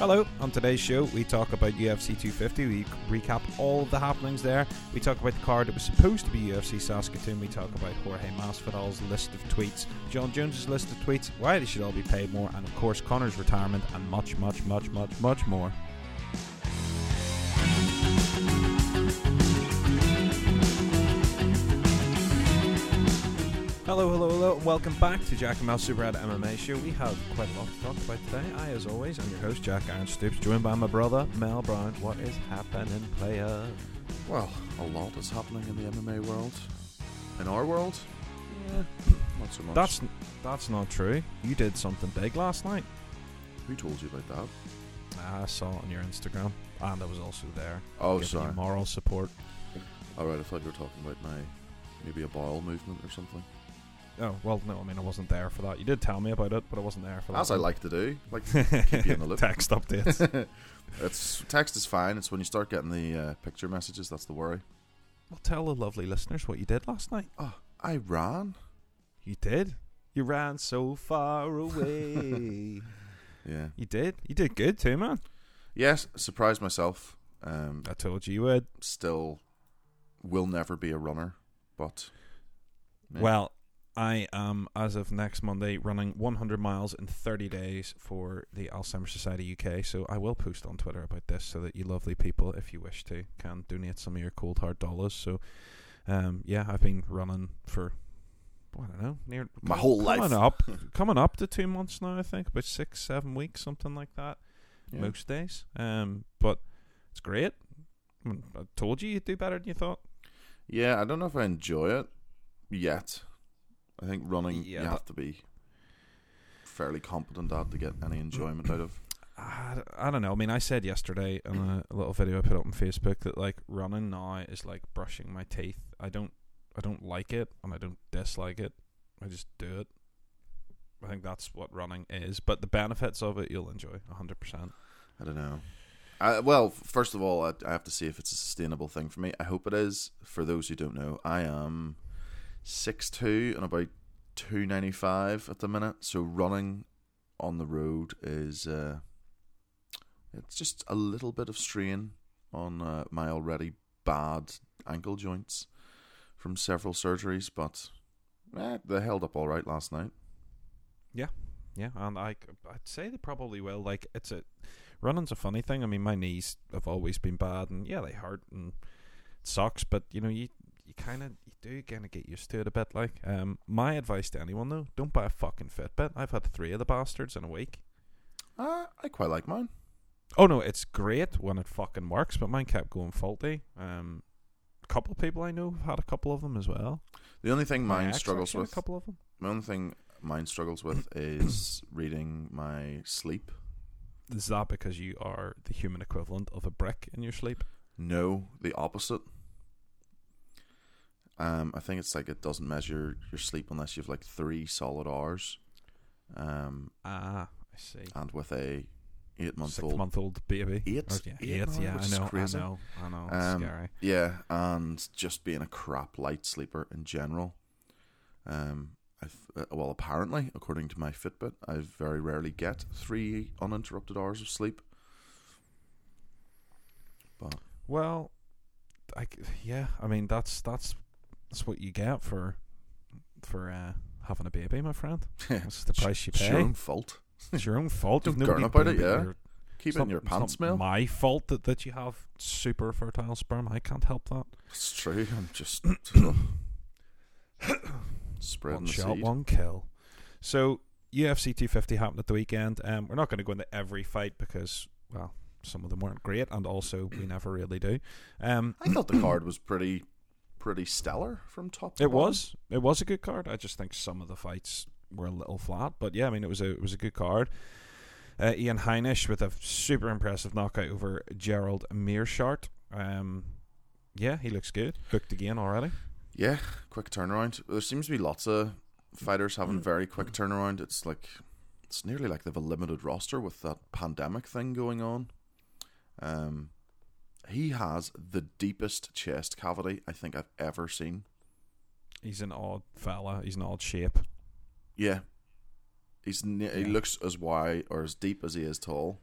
Hello, on today's show, we talk about UFC 250. We recap all the happenings there. We talk about the card that was supposed to be UFC Saskatoon. We talk about Jorge Masvidal's list of tweets, Jon Jones's list of tweets, why they should all be paid more, and of course, Conor's retirement, and much, much, much, much, much more. Hello, hello, hello. Welcome back to Jack and Mel Super Rad MMA Show. We have quite a lot to talk about today. I, as always, am your host, Jack Aaron Stoops, joined by my brother, Mel Brown. What is happening, player? Well, a lot is happening in the MMA world. In our world, Yeah. not so much. That's that's not true. You did something big last night. Who told you about that? I saw it on your Instagram, and I was also there. Oh, sorry. moral support. All right, I thought you were talking about my maybe a bowel movement or something. Oh well, no, I mean I wasn't there for that. You did tell me about it, but I wasn't there for that. As I like to do, like keep you in the loop. Text updates. it's text is fine. It's when you start getting the uh, picture messages that's the worry. well, tell the lovely listeners what you did last night. Oh, I ran. You did. You ran so far away. Yeah. you did. You did good too, man. Yes, surprised myself. Um, I told you you would. still will never be a runner, but yeah. Well, I am, as of next Monday, running 100 miles in 30 days for the Alzheimer's Society UK. So I will post on Twitter about this so that you lovely people, if you wish to, can donate some of your cold hard dollars. So, um, yeah, I've been running for, I don't know, near My whole coming life. up, coming up to two months now. I think about six, seven weeks, something like that. Yeah. Most days. Um, but it's great. I, mean, I told you you'd do better than you thought. Yeah, I don't know if I enjoy it yet. I think running Yeah, you have to be fairly competent at to get any enjoyment out of. I, I don't know. I mean, I said yesterday in a, little video I put up on Facebook that like running now is like brushing my teeth. I don't, I don't like it, and I don't dislike it. I just do it. I think that's what running is. But the benefits of it, you'll enjoy hundred percent. I don't know. I, well, first of all, I, I have to see if it's a sustainable thing for me. I hope it is. For those who don't know, I am six two and about two ninety five at the minute. So running on the road is uh, it's just a little bit of strain on uh, my already bad ankle joints from several surgeries, but eh, they held up all right last night. Yeah, yeah, and I, I'd say they probably will. Like it's a running's a funny thing. I mean, my knees have always been bad, and yeah, they hurt and it sucks. But you know, you you kind of you do kind of get used to it a bit. Like, um, my advice to anyone though, don't buy a fucking Fitbit. I've had three of the bastards in a week. Uh, I quite like mine. Oh no, it's great when it fucking works, but mine kept going faulty. Um, a couple of people I know have had a couple of them as well. The only thing mine struggles with a couple of them. My only thing mine struggles with is reading my sleep. Is that because you are the human equivalent of a brick in your sleep? No, the opposite. Um, I think it's like it doesn't measure your sleep unless you have like three solid hours. Um, Ah, I see. and with a eight month Six old, month old baby. Eight? Or, yeah, Eight eight, yeah, which I know, crazy. I know, I know. It's Um, scary. yeah, and just being a crap light sleeper in general. Um, I've, uh, well, apparently, according to my Fitbit, I very rarely get three uninterrupted hours of sleep. But Well, I yeah, I mean that's that's that's what you get for for uh, having a baby, my friend. That's the price you it's pay. your own fault. It's your own fault. Don't gurn about it, yeah. your- Keep it in not- your pants, Mel. My fault that, that you have super fertile sperm. I can't help that. It's true. I'm just spreading one shot, seed. one kill. So UFC 250 happened at the weekend. Um, we're not going to go into every fight because, well, some of them weren't great, and also we never really do. Um, I thought the card was pretty, pretty stellar from top. to it bottom. was it was a good card. I just think some of the fights were a little flat, but yeah, I mean it was a it was a good card. Uh, Ian Heinisch with a super impressive knockout over Gerald Meerschaert. Um, yeah, he looks good. Booked again already. Yeah, quick turnaround. There seems to be lots of fighters having Mm. very quick turnaround. It's like it's nearly like they've a limited roster with that pandemic thing going on. Um, he has the deepest chest cavity I think I've ever seen. He's an odd fella. He's an odd shape. Yeah, he's ne- he looks as wide or as deep as he is tall.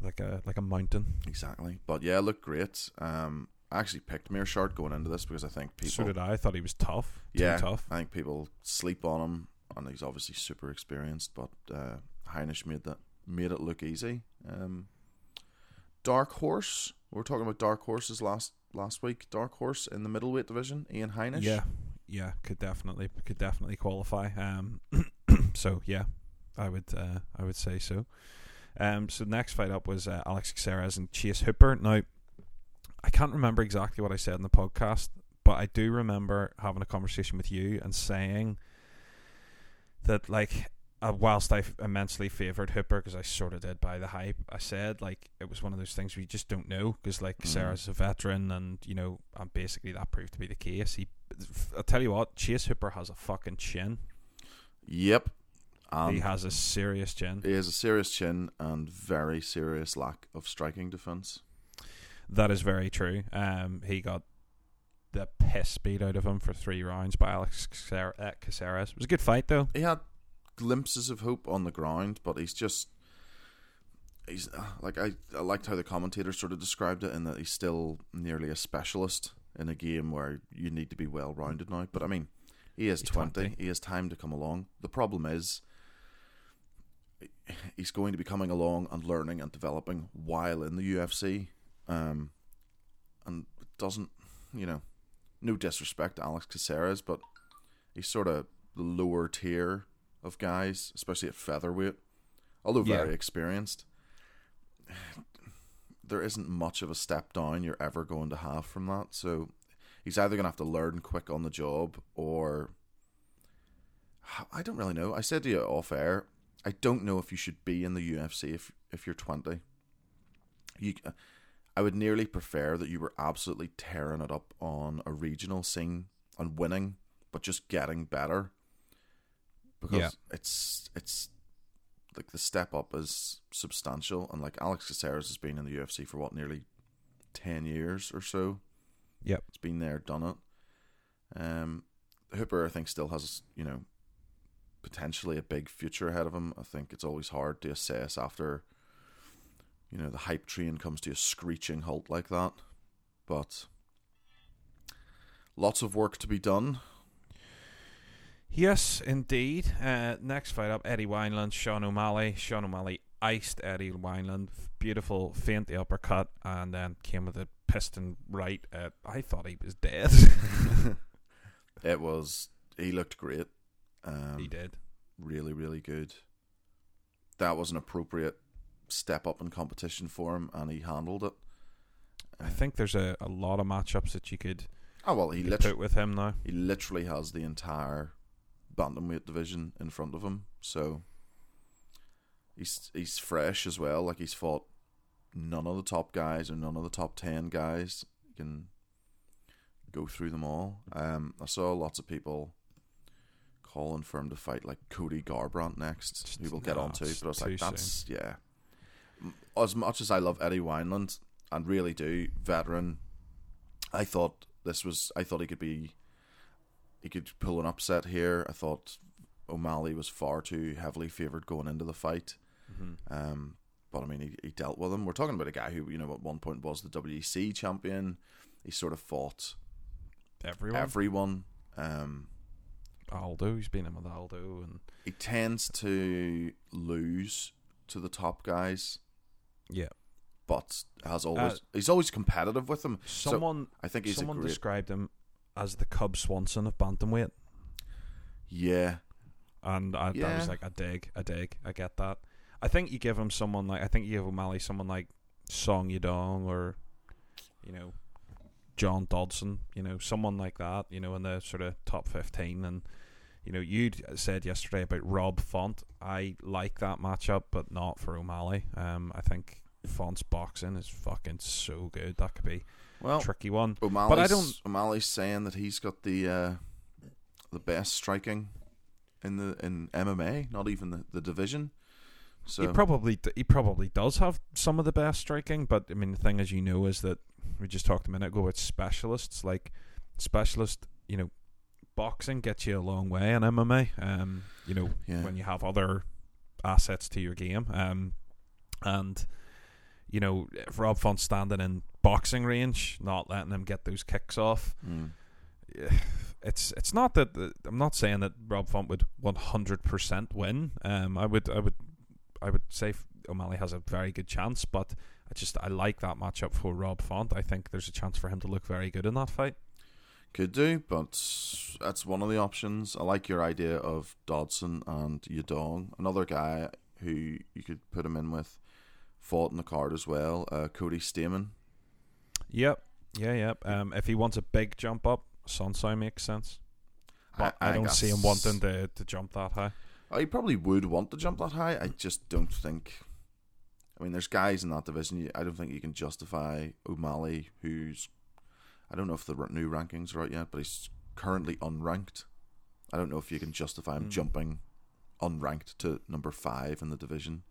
like a like a mountain. Exactly. But yeah, looked great. Um, I actually picked Meerschaert going into this because I think people. so did I. I thought he was tough. Yeah, tough. I think people sleep on him, and he's obviously super experienced. But uh, Heinisch made that made it look easy. Um, Dark Horse. We were talking about Dark Horses last last week. Dark Horse in the middleweight division. Ian Heinisch. Yeah, yeah, could definitely could definitely qualify. Um, so yeah, I would uh, I would say so. Um, so the next fight up was uh, Alex Caceres and Chase Hooper. Now, I can't remember exactly what I said in the podcast, but I do remember having a conversation with you and saying that like. Uh, whilst I f- immensely favoured Hooper because I sort of did by the hype, I said like it was one of those things we just don't know because like Mm. Sarah's a veteran and you know and basically that proved to be the case. He I'll tell you what, Chase Hooper has a fucking chin. Yep. He has a serious chin. he has a serious chin and very serious lack of striking defense. That is very true. Um, he got the piss beat out of him for three rounds by Alex uh, Caceres. It was a good fight though. he had glimpses of hope on the ground, but he's just he's like I, I liked how the commentator sort of described it in that he's still nearly a specialist in a game where you need to be well rounded now. But I mean, he is He's 20. 20. He has time to come along. The problem is he's going to be coming along and learning and developing while in the UFC. Um, and it doesn't, you know, no disrespect to Alex Caceres, but he's sort of the lower tier of guys, especially at featherweight. Although very Yeah. experienced, there isn't much of a step down you're ever going to have from that. So he's either going to have to learn quick on the job or I don't really know. I said to you off air, I don't know if you should be in the UFC if if you're 20. You I would nearly prefer that you were absolutely tearing it up on a regional scene and winning, but just getting better. Because Yeah. it's it's like the step up is substantial, and like Alex Caceres has been in the UFC for what nearly ten years or so. Yep. It's been there, done it. Um, Hooper, I think, still has you know potentially a big future ahead of him. I think it's always hard to assess after you know the hype train comes to a screeching halt like that. But lots of work to be done. Yes, indeed. Uh, next fight up, Eddie Wineland, Sean O'Malley. Sean O'Malley iced Eddie Wineland. Beautiful, feint the uppercut, and then came with a piston right. Uh, I thought he was dead. It was he looked great. Um, he did. really, really good. That was an appropriate step up in competition for him, and he handled it. I think there's a, a lot of matchups that you could, Oh well, he literally with him now. he literally has the entire bantamweight division in front of him. So he's he's fresh as well. Like he's fought none of the top guys or none of the top ten guys. You can go through them all. Um, I saw lots of people calling for him to fight like Cody Garbrandt next. Just- who we'll get no, on to, it's but I was like, that's yeah. As much as I love Eddie Wineland and really do, veteran, I thought this was. I thought he could be he could pull an upset here. I thought O'Malley was far too heavily favored going into the fight. Mm-hmm. Um, but I mean, he, he dealt with him. We're talking about a guy who, you know, at one point was the WEC champion. He sort of fought Everyone. everyone. Um, Aldo, he's been in with Aldo, and he tends to lose to the top guys, yeah. but has always Uh, he's always competitive with them. Someone, I think he's someone described him as the Cub Swanson of bantamweight, yeah, and I, that Yeah. was like a dig, a dig. I get that. I think you give him someone like I think you give O'Malley someone like Song Yadong or you know John Dodson, you know someone like that, you know in the sort of top fifteen, and you know you said yesterday about Rob Font. I like that matchup, but not for O'Malley. Um, I think Font's boxing is fucking so good. That could be well, tricky one. O'Malley's, don't- O'Malley's saying that he's got the uh, the best striking in the in MMA, not even the, the division. So He probably he probably does have some of the best striking, but I mean the thing as you know is that we just talked a minute ago about specialists. Like specialist, you know, boxing gets you a long way in MMA. Um, you know, yeah, when you have other assets to your game. Um, and you know, Rob Font standing in boxing range, not letting him get those kicks off. Mm. It's it's not that I'm not saying that Rob Font would 100% win. Um, I would I would I would say O'Malley has a very good chance, but I just I like that matchup for Rob Font. I think there's a chance for him to look very good in that fight. Could do, but that's one of the options. I like your idea of Dodson and Yadong. Another guy who you could put him in with fought in the card as well. Uh, Cody Stamann. Yep. Yeah, yep. Um, if he wants a big jump up, Sunsai makes sense. But I, I, I don't see him wanting to, to jump that high. He probably would want to jump that high. I just don't think. I mean, there's guys in that division. I don't think you can justify O'Malley, who's. I don't know if the new rankings are out yet, but he's currently unranked. I don't know if you can justify him mm. jumping unranked to number five in the division.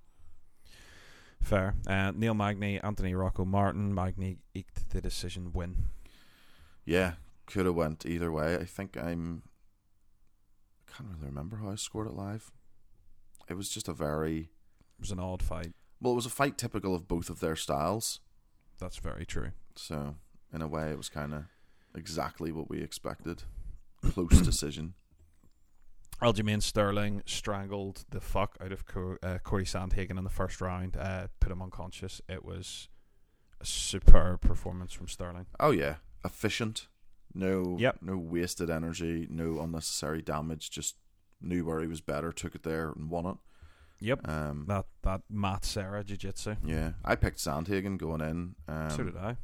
Fair. Uh, Neil Magny, Anthony Rocco Martin. Magny eked the decision win. Yeah, could have went either way. I think I'm. I can't really remember how I scored it live. It was just a very. It was an odd fight. Well, it was a fight typical of both of their styles. That's very true. So, in a way, it was kind of exactly what we expected. Close decision. Aljamain Sterling strangled the fuck out of Co- uh, Corey Sandhagen in the first round, uh, put him unconscious. It was a superb performance from Sterling. Oh yeah, efficient. No, yep. no wasted energy, no unnecessary damage. Just knew where he was better, took it there, and won it. Yep. Um, that that Matt Serra jiu jitsu. Yeah, I picked Sandhagen going in. Um, so did I.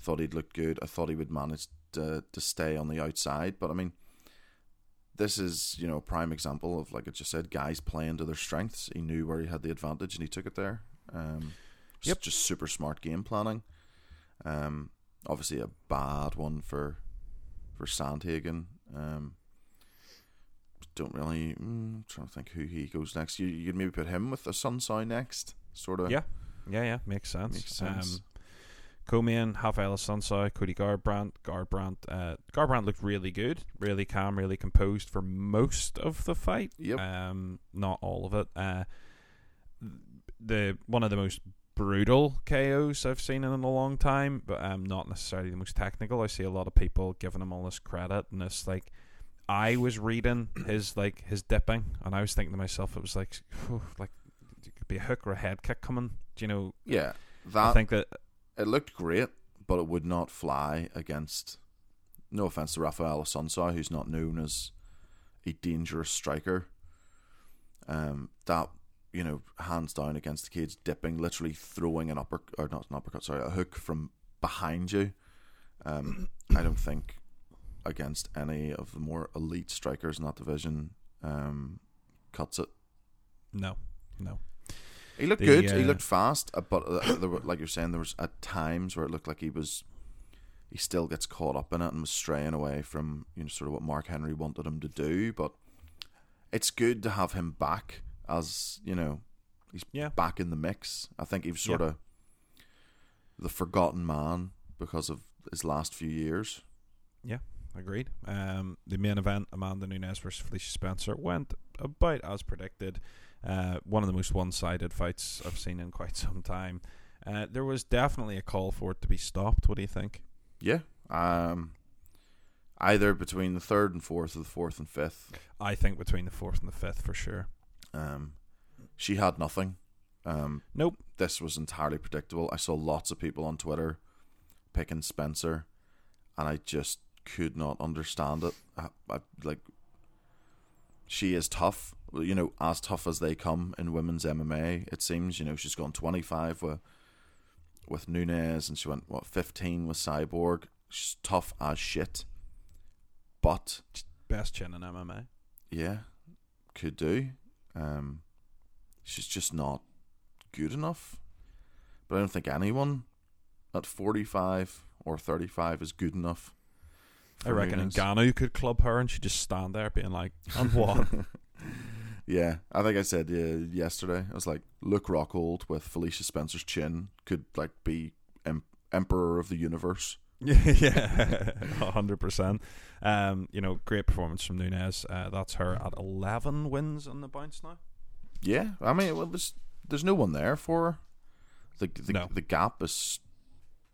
Thought he'd look good. I thought he would manage to to stay on the outside, but I mean, this is you know a prime example of like I just said, guys playing to their strengths. He knew where he had the advantage and he took it there. Um, yep. just super smart game planning. Um, obviously a bad one for for Sandhagen. Um, don't really. Mm, trying to think who he goes next. You you could maybe put him with the Sunsai next, sort of. Yeah, yeah, yeah. Makes sense. Makes sense. Um, Comian, Rafael Sunsai, Cody Garbrandt. Garbrandt, uh, Garbrandt looked really good, really calm, really composed for most of the fight. Yep. Um, not all of it. Uh, the one of the most brutal KOs I've seen in a long time, but um, not necessarily the most technical. I see a lot of people giving him all this credit, and it's like I was reading his like his dipping, and I was thinking to myself, it was like, whew, like it could be a hook or a head kick coming. Do you know? Yeah, that I think that it looked great, but it would not fly against. No offense to Rafael Sunsai, who's not known as a dangerous striker. Um, that you know, hands down against the cage, dipping, literally throwing an upper or not an uppercut, sorry, a hook from behind you. Um, I don't think against any of the more elite strikers in that division um, cuts it. No, no. He looked the, good. Uh, he looked fast, uh, but uh, were, like you're saying, there was at times where it looked like he was. He still gets caught up in it and was straying away from you know sort of what Mark Henry wanted him to do. But it's good to have him back as you know he's yeah. back in the mix. I think he was sort yeah. of the forgotten man because of his last few years. Yeah, agreed. Um, the main event, Amanda Nunes versus Felicia Spencer, went about as predicted. Uh, one of the most one-sided fights I've seen in quite some time. Uh, there was definitely a call for it to be stopped. What do you think? Yeah, um, either between the third and fourth, or the fourth and fifth. I think between the fourth and the fifth for sure. Um, she had nothing. Um, nope. This was entirely predictable. I saw lots of people on Twitter picking Spencer, and I just could not understand it. I, I, like, she is tough, you know, as tough as they come in women's MMA. It seems, you know, she's gone twenty five with with Nunes, and she went what fifteen with Cyborg. She's tough as shit, but best chin in MMA. Yeah, could do. Um, she's just not good enough. But I don't think anyone at 45 or 35 is good enough. I reckon Ngannou could club her and she'd just stand there being like, and what? yeah, I think I said uh, yesterday, I was like, Luke Rockhold with Felicia Spencer's chin could like be em- emperor of the universe. yeah, hundred percent. Um, you know, great performance from Nunes. Uh, that's her at eleven wins on the bounce now. Yeah, I mean, well, there's there's no one there for her. The the, No. the gap is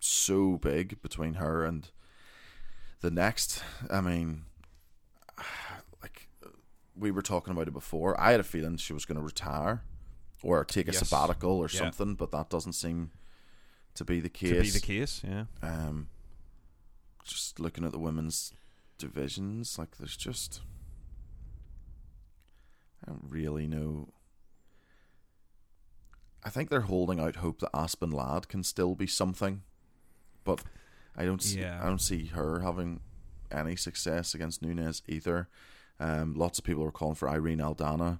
so big between her and the next. I mean, like we were talking about it before. I had a feeling she was going to retire or take a Yes. sabbatical or Yeah. something, but that doesn't seem to be the case. To be the case, yeah. Um, just looking at the women's divisions, like there's just I don't really know. I think they're holding out hope that Aspen Ladd can still be something, but I don't. See, Yeah. I don't see her having any success against Nunes either. Um, lots of people are calling for Irene Aldana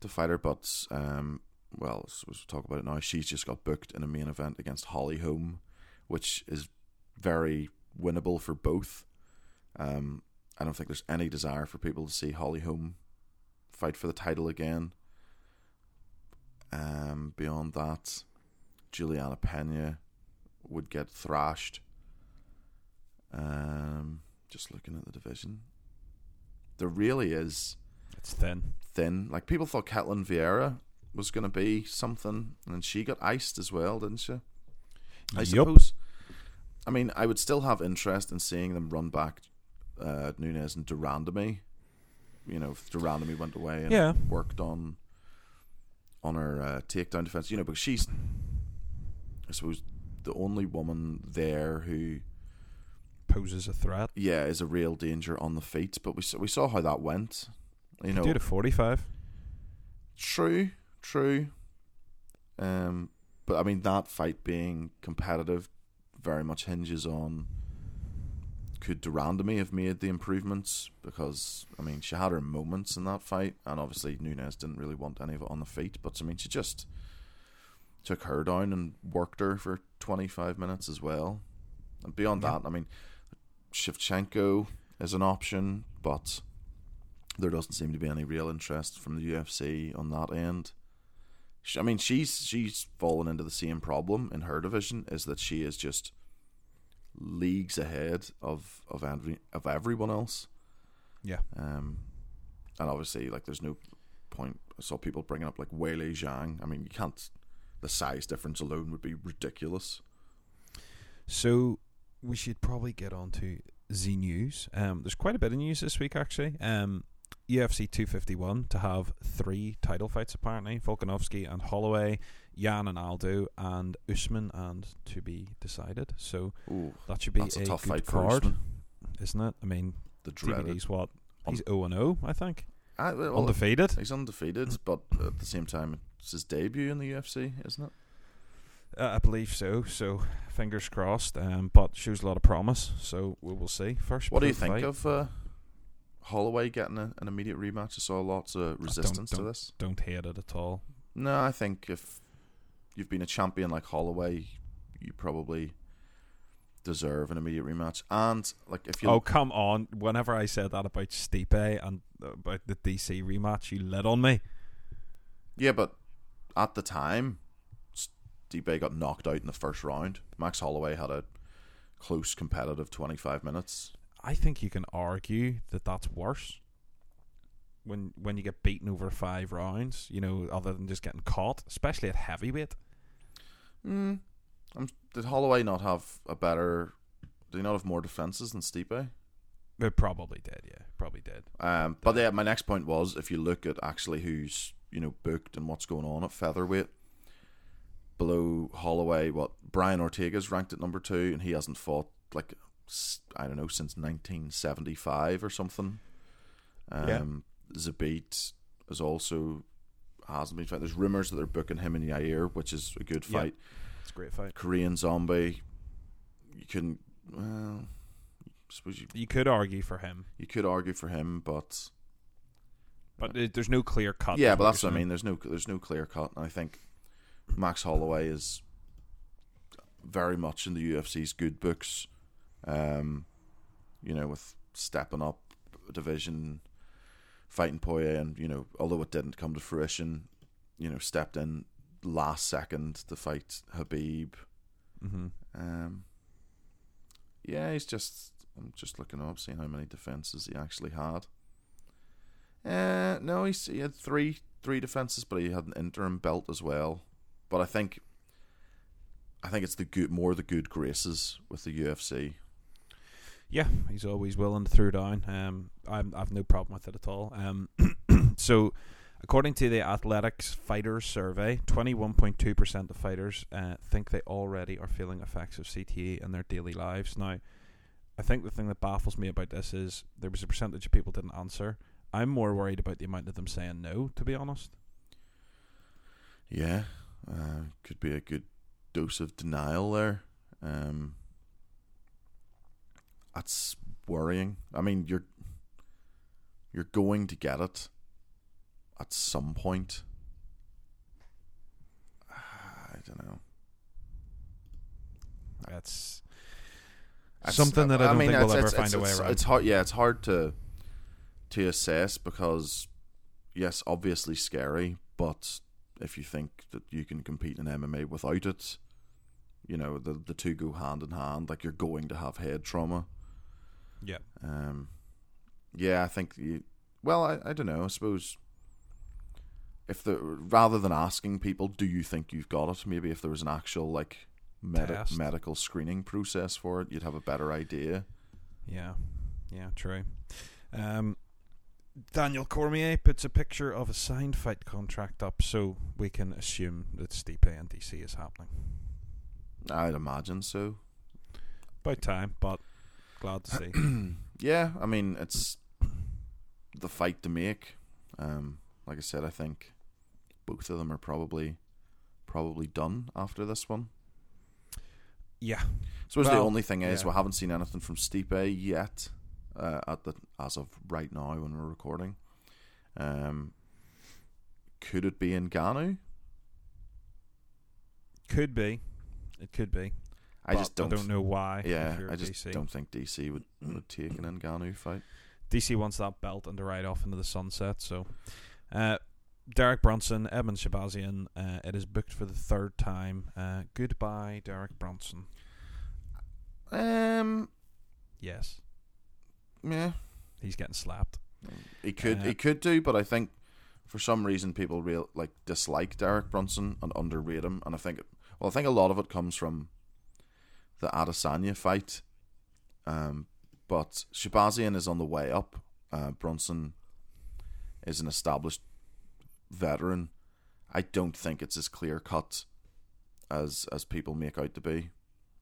to fight her, but um, well, we'll talk about it now. She's just got booked in a main event against Holly Holm, which is very winnable for both. Um, I don't think there's any desire for people to see Holly Holm fight for the title again. Um, beyond that, Juliana Pena would get thrashed. Um, just looking at the division, there really is It's thin. thin. Like people thought Ketlen Vieira was going to be something, and she got iced as well, didn't she? I Yup. suppose. I mean, I would still have interest in seeing them run back uh, Nunes and De Randamie. You know, if De Randamie went away and Yeah. worked on on her uh, takedown defense. You know, because she's, I suppose, the only woman there who, Poses a threat. yeah, is a real danger on the feet. But we saw, we saw how that went. You know, Do to 45. True, true. Um, but I mean that fight being competitive very much hinges on could De Randamie have made the improvements because I mean she had her moments in that fight and obviously Nunes didn't really want any of it on the feet but I mean she just took her down and worked her for 25 minutes as well and beyond Yeah. that I mean Shevchenko is an option but there doesn't seem to be any real interest from the UFC on that end. I mean, she's she's fallen into the same problem in her division is that she is just leagues ahead of of every, of everyone else. Yeah. Um, and obviously, like, there's no point. I saw people bringing up like Weili Zhang. I mean, you can't. The size difference alone would be ridiculous. So we should probably get on to Z News. Um, there's quite a bit of news this week, actually. Um, UFC 251 to have three title fights apparently: Volkanovski and Holloway, Yan and Aldo, and Usman and to be decided. So Ooh, that should be that's a, a tough good fight card, isn't it? I mean, The dreaded. What he's 0 0, I think, I, well, undefeated. He's undefeated, but at the same time, it's his debut in the UFC, isn't it? Uh, I believe so. So fingers crossed. Um, but shows a lot of promise. So we will see. First, What do you think fight. of uh, Holloway getting a, an immediate rematch? I saw lots of resistance to don't. this. Don't hate it at all. No, I think if you've been a champion like Holloway, you probably deserve an immediate rematch. And like if you Oh come on! Whenever I said that about Stipe and about the DC rematch, you lit on me. yeah, but at the time, Stipe got knocked out in the first round. Max Holloway had a close, competitive twenty five minutes. I think you can argue that that's worse. When when you get beaten over five rounds, you know, other than just getting caught, especially at heavyweight. Mm. Um, did Holloway not have a better? Did he not have more defenses than Stipe? It probably did, yeah, probably did. Um, but yeah, my next point was if you look at actually who's you know booked and what's going on at featherweight, below Holloway, what Brian Ortega's ranked at number two, and he hasn't fought like I don't know since 1975 or something. Um, Yeah. Zabit is also hasn't been fight. There's rumors that they're booking him in Yair, which is a good Yeah. fight. It's a great fight. Korean Zombie, you can well, I suppose you You could argue for him, you could argue for him, but but there's no clear cut. yeah, but that's what I mean. There's no there's no clear cut, and I think Max Holloway is very much in the UFC's good books. Um, you know, with stepping up a division, fighting Poirier, and you know, although it didn't come to fruition, you know, stepped in last second to fight Khabib. Mhm. Um, yeah, he's just. I'm just looking up, seeing how many defenses he actually had. Uh, no, he's, he had three three defenses, but he had an interim belt as well. But I think I think it's the good more the good graces with the UFC. Yeah, he's always willing to throw down. Um, I'm, I've no problem with it at all. Um, so, according to the Athletics Fighters Survey, 21.2% of fighters uh, think they already are feeling effects of CTE in their daily lives. Now, I think the thing that baffles me about this is there was a percentage of people didn't answer. I'm more worried about the amount of them saying no, to be honest. Yeah, uh, could be a good dose of denial there. Um, that's worrying. I mean, you're you're going to get it at some point. I don't know. That's That's- something that I don't mean, think we'll ever it's- find it's, a way it's, around. It's hard. Yeah, it's hard to to assess because yes, obviously scary, but if you think that you can compete in MMA without it, you know the the two go hand in hand. Like you're going to have head trauma. yeah. Um, yeah, I think you. Well, I, I don't know. I suppose if the rather than asking people, do you think you've got it? Maybe if there was an actual like medi- medical screening process for it, you'd have a better idea. Yeah, yeah, true. Um, Daniel Cormier puts a picture of a signed fight contract up, so we can assume that Stipe and DC is happening. I'd imagine so. By time, but glad to see. yeah, I mean it's the fight to make. Um, like I said, I think both of them are probably probably done after this one. yeah, I suppose the only thing is yeah. we haven't seen anything from Stipe yet. Uh, at the as of right now when we're recording, um, could it be Ngannou? could be. It could be. I just don't. I don't know why. Yeah, I just DC. don't think DC would would take an Ngannou fight. DC wants that belt and to ride off into the sunset. So, uh, Derek Brunson, Edmen Shahbazyan, uh, it is booked for the third time. Uh, goodbye, Derek Brunson. Um, Yes, yeah, he's getting slapped. he could Uh, he could do, but I think for some reason people real like dislike Derek Brunson and underrate him, and I think well, I think a lot of it comes from the Adesanya fight. Um, but Shahbazyan is on the way up. Uh, Brunson is an established veteran. I don't think it's as clear cut as as people make out to be.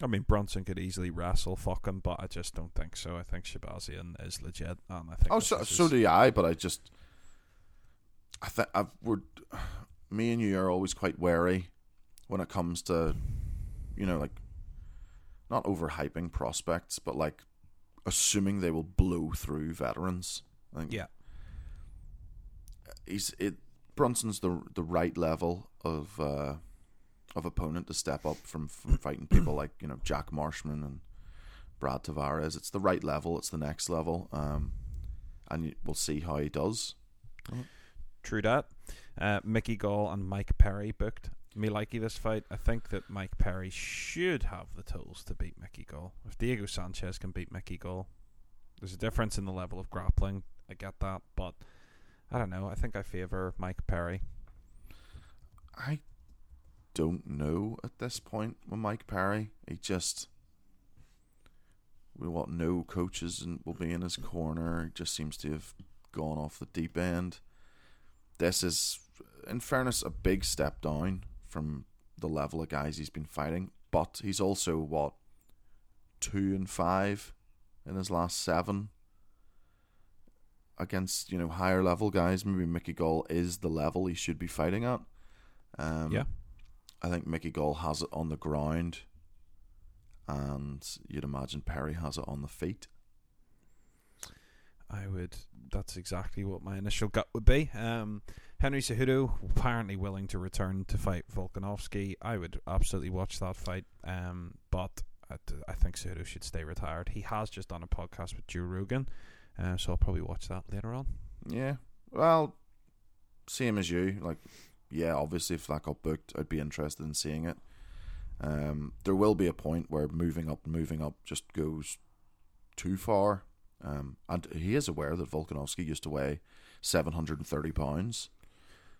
I mean, Brunson could easily wrestle fucking, but I just don't think so. I think Shahbazyan is legit, and I think. Oh, so so do I. But I just, I think I've we're, me and you are always quite wary when it comes to, you know, like, not overhyping prospects, but like assuming they will blow through veterans. I think Yeah, he's it. Brunson's the the right level of uh, of opponent to step up from, from fighting people like you know Jack Marshman and Brad Tavares. It's the right level. It's the next level. Um, and we'll see how he does. true that. Uh, Mickey Gall and Mike Perry booked. Me likey this fight. I think that Mike Perry should have the tools to beat Mickey Gall. If Diego Sanchez can beat Mickey Gall, there's a difference in the level of grappling. I get that, but I don't know. I think I favor Mike Perry. Don't know at this point with Mike Perry. He just we what no coaches and will be in his corner. He just seems to have gone off the deep end. This is, in fairness, a big step down from the level of guys he's been fighting. But he's also what two and five in his last seven against you know higher level guys. Maybe Mickey Gall is the level he should be fighting at. Um, Yeah. I think Mickey Gall has it on the ground, and you'd imagine Perry has it on the feet. I would. That's exactly what my initial gut would be. Um, Henry Cejudo apparently willing to return to fight Volkanovski. I would absolutely watch that fight. Um, but I, I think Cejudo should stay retired. He has just done a podcast with Joe Rogan, uh, so I'll probably watch that later on. Yeah, well, same as you. Like, yeah, obviously, if that got booked, I'd be interested in seeing it. Um, there will be a point where moving up, moving up just goes too far. Um, and he is aware that Volkanovski used to weigh seven hundred and thirty pounds.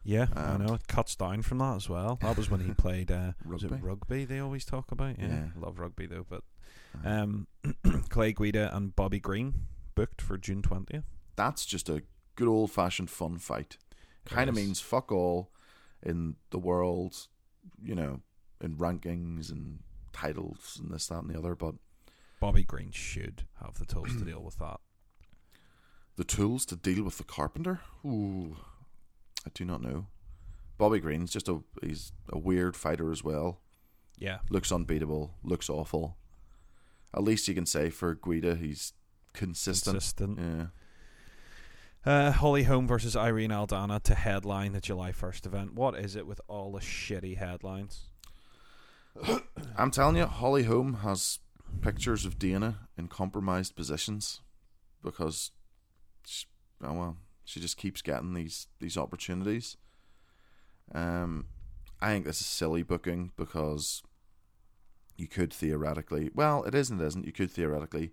Yeah, I Um, know. It cuts down from that as well. That was when he played uh, Rugby. rugby. They always talk about. Yeah, Yeah. love rugby though. But Uh, um, Clay Guida and Bobby Green booked for June twentieth. That's just a good old fashioned fun fight. Kind of means fuck all in the world, you know, in rankings and titles and this, that, and the other. But Bobby Green should have the tools to deal with that. the tools to deal with the carpenter, ooh, I do not know. Bobby Green's just a he's a weird fighter as well. Yeah, Looks unbeatable. Looks awful. At least you can say for Guida, he's consistent. consistent. Yeah. Uh, Holly Holm versus Irene Aldana to headline the July first event. What is it with all the shitty headlines? I'm telling you, Holly Holm has pictures of Dana in compromised positions because, she, oh well, she just keeps getting these these opportunities. Um, I think this is silly booking because you could theoretically, well, it isn't, it isn't. You could theoretically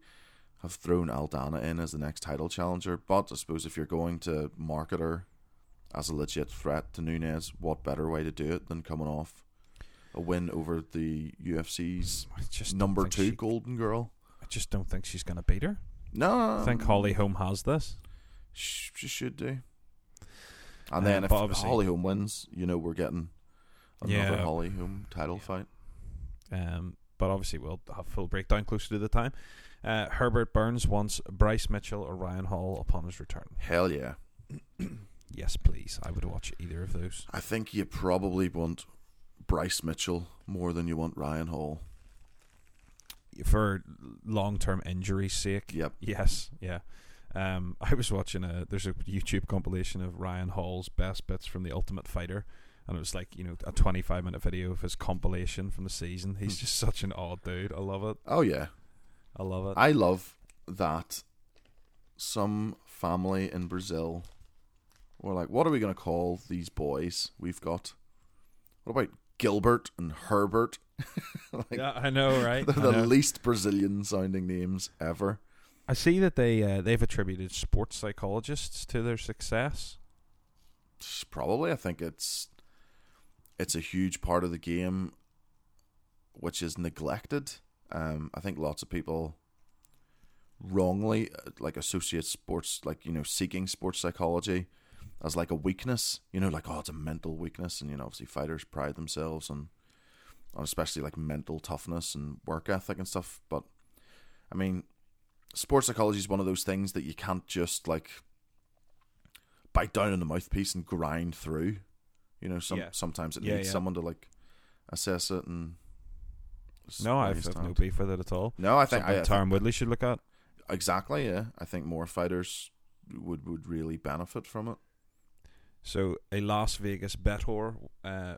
have thrown Aldana in as the next title challenger, but I suppose if you're going to market her as a legit threat to Nunes, what better way to do it than coming off a win over the UFC's number two she- Golden Girl? I just don't think she's going to beat her. No, I think Holly Holm has this. sh- she should do. And Um, then if Holly Holm wins, you know we're getting another Yeah. Holly Holm title fight. Um, but obviously, we'll have full breakdown closer to the time. Uh, Herbert Burns wants Bryce Mitchell or Ryan Hall upon his return. Hell yeah! Yes, please. I would watch either of those. I think you probably want Bryce Mitchell more than you want Ryan Hall. For long term injury's sake. Yep. Yes, yeah. Um, I was watching a there's a YouTube compilation of Ryan Hall's best bits from the Ultimate Fighter, and it was like you know a 25 minute video of his compilation from the season. He's Hmm. just such an odd dude. I love it. Oh yeah, I love it. I love that some family in Brazil were like, "What are we going to call these boys we've got? What about Gilbert and Herbert?" like, yeah, I know, right? They're the know. least Brazilian sounding names ever. I see that they uh, they've attributed sports psychologists to their success. Probably, I think it's it's a huge part of the game which is neglected. Um, I think lots of people wrongly uh, like associate sports like you know seeking sports psychology as like a weakness. You know, like oh, it's a mental weakness, and you know, obviously fighters pride themselves on on especially like mental toughness and work ethic and stuff. But I mean, sports psychology is one of those things that you can't just like bite down on the mouthpiece and grind through. You know, some Yeah. sometimes it Yeah, needs yeah. someone to like assess it and. No, I've, raise no beef with it at all. No, I think Something I, I Tyron Woodley should look at. exactly. Yeah, I think more fighters would would really benefit from it. So a Las Vegas bettor uh,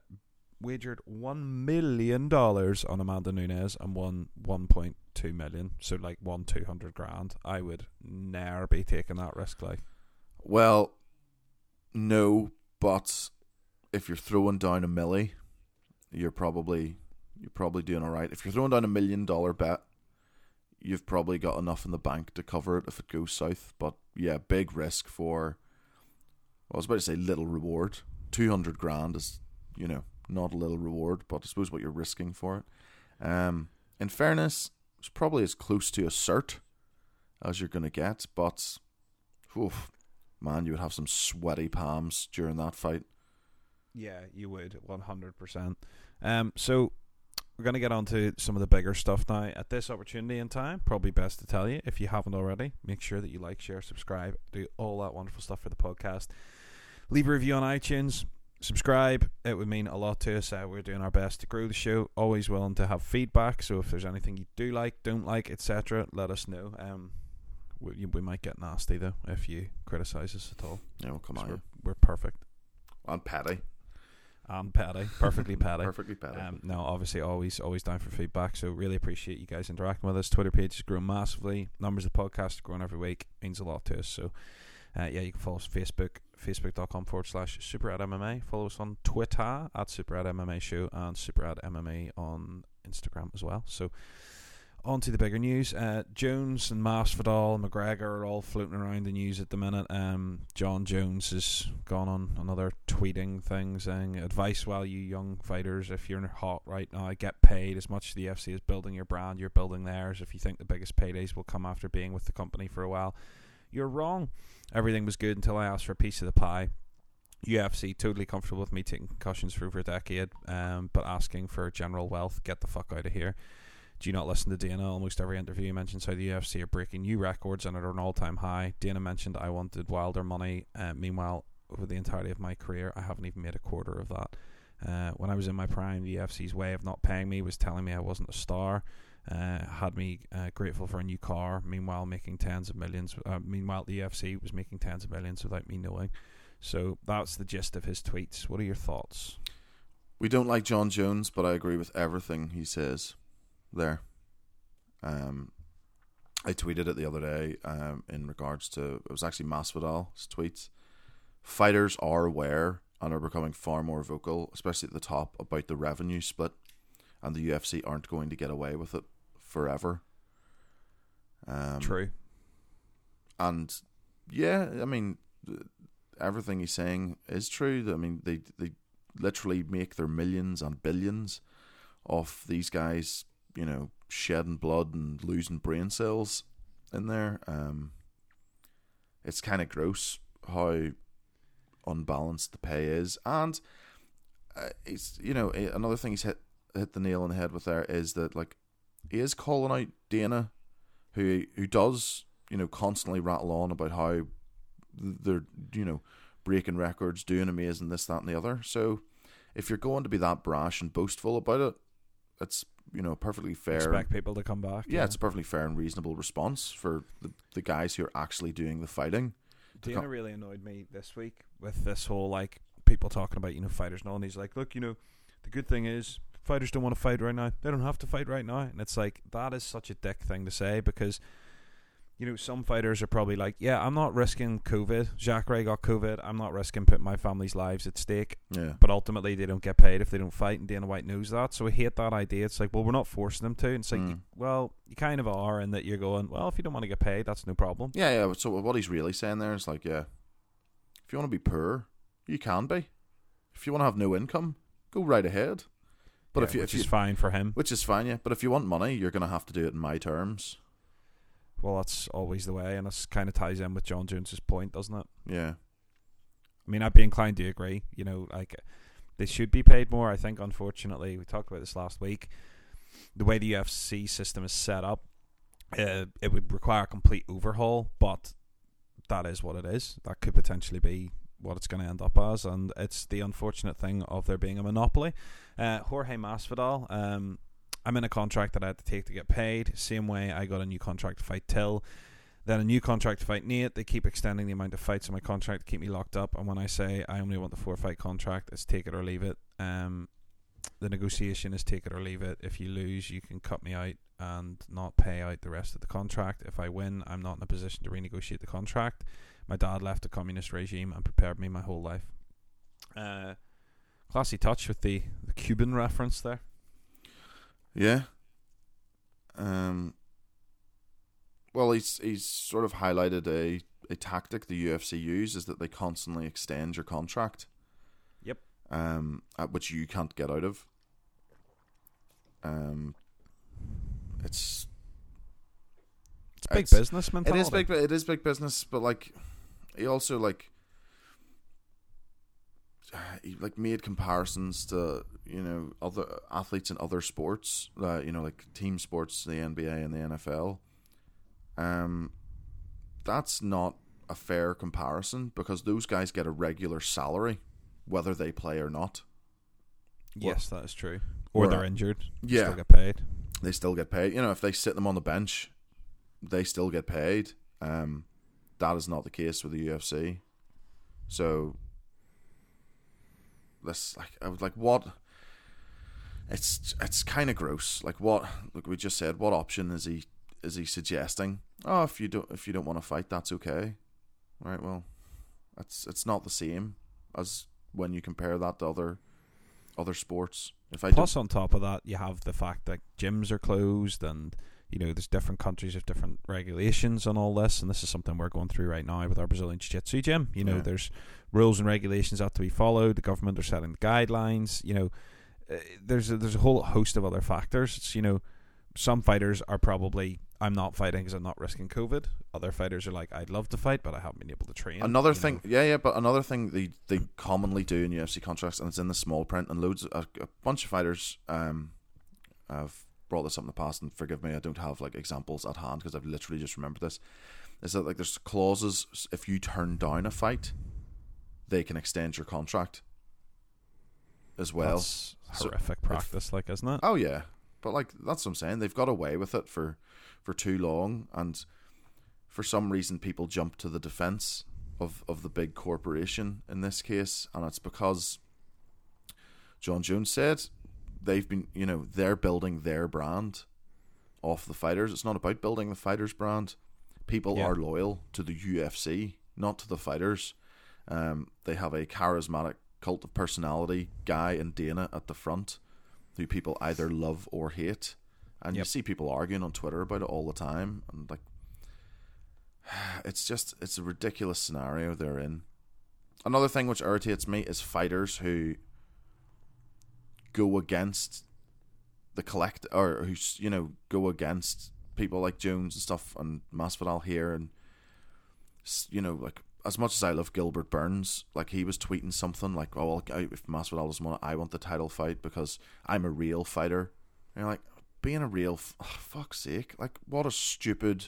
wagered one million dollars on Amanda Nunes and won one point two million. So like won two hundred grand. I would never be taking that risk. Like Well, no, but if you're throwing down a milli, you're probably you're probably doing all right. If you're throwing down a million dollar bet, you've probably got enough in the bank to cover it if it goes south. But yeah, big risk for. I was about to say little reward. Two hundred grand is, you know, not a little reward, but I suppose what you're risking for it. Um, in fairness, it's probably as close to a cert as you're going to get, but, oof, man, you would have some sweaty palms during that fight. yeah, you would one hundred percent. Um, so we're gonna get on to some of the bigger stuff now. At this opportunity in time, probably best to tell you if you haven't already, make sure that you like, share, subscribe, do all that wonderful stuff for the podcast. Leave a review on iTunes. Subscribe. It would mean a lot to us. Uh, we're doing our best to grow the show. Always willing to have feedback. So if there's anything you do like, don't like, etc., let us know. Um, we, we might get nasty though if you criticize us at all. You know, come on. we're, we're perfect And petty. And petty, perfectly petty. Perfectly petty. Um, no, obviously, always, always down for feedback. So really appreciate you guys interacting with us. Twitter page is growing massively. Numbers of the podcast are growing every week. Means a lot to us. So, uh, yeah, you can follow us on Facebook, facebook.com forward slash super rad MMA. Follow us on Twitter at super rad MMA show and super rad MMA on Instagram as well. So, On to the bigger news. Uh, Jones and Masvidal, McGregor are all floating around the news at the minute. Um, Jon Jones has gone on another tweeting thing saying, "Advice while you young fighters, if you're hot right now, get paid as much as the UFC is building your brand. You're building theirs. If you think the biggest paydays will come after being with the company for a while, you're wrong. Everything was good until I asked for a piece of the pie." UFC totally comfortable with me taking concussions for over a decade, um, but asking for general wealth, get the fuck out of here do you not listen to Dana? Almost every interview he mentions how the UFC are breaking new records and are an all time high. Dana mentioned I wanted Wilder money. Uh, meanwhile, over the entirety of my career, I haven't even made a quarter of that. Uh, when I was in my prime, the UFC's way of not paying me was telling me I wasn't a star. Uh, had me uh, grateful for a new car. Meanwhile, making tens of millions. Uh, meanwhile, the UFC was making tens of millions without me knowing. So that's the gist of his tweets. What are your thoughts? We don't like Jon Jones, but I agree with everything he says there. Um, I tweeted it the other day um, in regards to it was actually Masvidal's tweets. Fighters are aware and are becoming far more vocal, especially at the top, about the revenue split, and the UFC aren't going to get away with it forever. Um, True. And yeah, I mean, everything he's saying is true. I mean, they they literally make their millions and billions off these guys you know, shedding blood and losing brain cells in there. Um, it's kind of gross how unbalanced the pay is, and uh, it's you know another thing he's hit hit the nail on the head with there is that like he is calling out Dana, who who does you know constantly rattle on about how they're you know breaking records, doing amazing this, that, and the other. So if you're going to be that brash and boastful about it, it's you know perfectly fair. Expect people to come back. Yeah, yeah, it's a perfectly fair and reasonable response for the, the guys who are actually doing the fighting. Dana com- really annoyed me this week with this whole like people talking about you know fighters and all. And he's like, look, you know, the good thing is fighters don't want to fight right now. They don't have to fight right now, and it's like that is such a dick thing to say because you know, some fighters are probably like, yeah, I'm not risking COVID. Jacare got COVID. I'm not risking putting my family's lives at stake. Yeah. But ultimately, they don't get paid if they don't fight, and Dana White knows that. So I hate that idea. It's like, well, we're not forcing them to. And it's like, mm. well, you kind of are, in that you're going, well, if you don't want to get paid, that's no problem. Yeah, yeah. So what he's really saying there is like, yeah, if you want to be poor, you can be. If you want to have no income, go right ahead. But yeah, if you, which if you, is fine for him, which is fine, yeah. But if you want money, you're going to have to do it in my terms well, that's always the way, and this kind of ties in with Jon Jones's point, doesn't it? Yeah. I mean, I'd be inclined to agree. You know, like they should be paid more. I think, unfortunately, we talked about this last week. The way the UFC system is set up, uh, it would require a complete overhaul, but that is what it is. That could potentially be what it's going to end up as, and it's the unfortunate thing of there being a monopoly. Uh, Jorge Masvidal, um, I'm in a contract that I had to take to get paid. Same way I got a new contract to fight Till. Then a new contract to fight Nate. They keep extending the amount of fights in my contract to keep me locked up. And when I say I only want the four fight contract, it's take it or leave it. Um, the negotiation is take it or leave it. If you lose, you can cut me out and not pay out the rest of the contract. If I win, I'm not in a position to renegotiate the contract. My dad left the communist regime and prepared me my whole life. Uh, classy touch with the, the Cuban reference there. Yeah. Um. Well, he's he's sort of highlighted a a tactic the UFC use is that they constantly extend your contract. Yep. Um, at which you can't get out of. Um, it's it's big it's, business mentality. It is big. It is big business, but like, he also like he like made comparisons to you know other athletes in other sports, uh, you know like team sports, the NBA and the NFL. Um, that's not a fair comparison because those guys get a regular salary, whether they play or not. Yes, that is true. Or, they're injured. Yeah, still get paid. They still get paid. You know, if they sit them on the bench, they still get paid. Um, that is not the case with the UFC. So this like I was like what it's it's kind of gross. Like what like we just said, what option is he is he suggesting? Oh, if you don't if you don't want to fight, that's okay. Right? Well, it's it's not the same as when you compare that to other other sports. If I plus on top of that, you have the fact that gyms are closed and you know, there's different countries have different regulations on all this, and this is something we're going through right now with our Brazilian Jiu Jitsu gym. You know, Yeah. there's rules and regulations that have to be followed. The government are setting the guidelines. You know, uh, there's a, there's a whole host of other factors. It's, you know, some fighters are probably I'm not fighting because I'm not risking COVID. Other fighters are like I'd love to fight, but I haven't been able to train. Another thing, know. yeah, yeah, but another thing they they commonly do in UFC contracts, and it's in the small print, and loads, a, a bunch of fighters um have brought this up in the past, and forgive me, I don't have like examples at hand because I've literally just remembered this. Is that like there's clauses if you turn down a fight, they can extend your contract as well. That's so horrific practice, like isn't it? Oh yeah, but like that's what I'm saying. They've got away with it for for too long, and for some reason, people jump to the defense of of the big corporation in this case, and it's because Jon Jones said they've been, you know, they're building their brand off the fighters. It's not about building the fighters' brand. People Yeah. are loyal to the UFC, not to the fighters. Um, they have a charismatic cult of personality guy and Dana at the front who people either love or hate. And you see people arguing on Twitter about it all the time. And like, it's just, it's a ridiculous scenario they're in. Another thing which irritates me is fighters who go against the collect or who you know go against people like Jones and stuff and Masvidal here and you know like as much as I love Gilbert Burns like he was tweeting something like oh well, if Masvidal doesn't want it, I want the title fight because I'm a real fighter. And you're like being a real f- oh, fuck's sake like what a stupid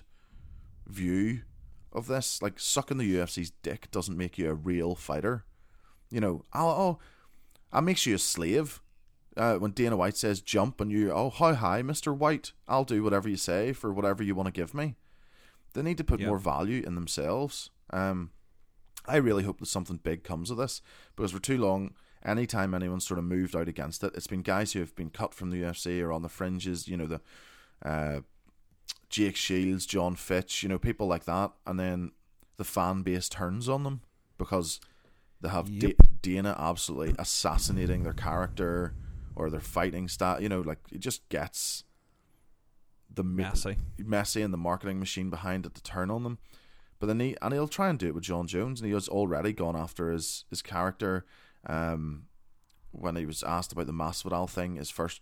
view of this. Like sucking the UFC's dick doesn't make you a real fighter. You know I'll, oh that makes you a slave uh, when Dana White says jump and you, oh, how high, Mr. White? I'll do whatever you say for whatever you want to give me. They need to put Yeah. more value in themselves. Um, I really hope that something big comes of this because for too long, anytime anyone's sort of moved out against it, it's been guys who have been cut from the UFC or on the fringes, you know, the uh, Jake Shields, Jon Fitch, you know, people like that. And then the fan base turns on them because they have Yep. Dana absolutely assassinating their character or their fighting style. You know, like it just gets the Messy. messy and the marketing machine behind it to turn on them. But then he and he'll try and do it with Jon Jones, and he has already gone after his his character. Um, when he was asked about the Masvidal thing, his first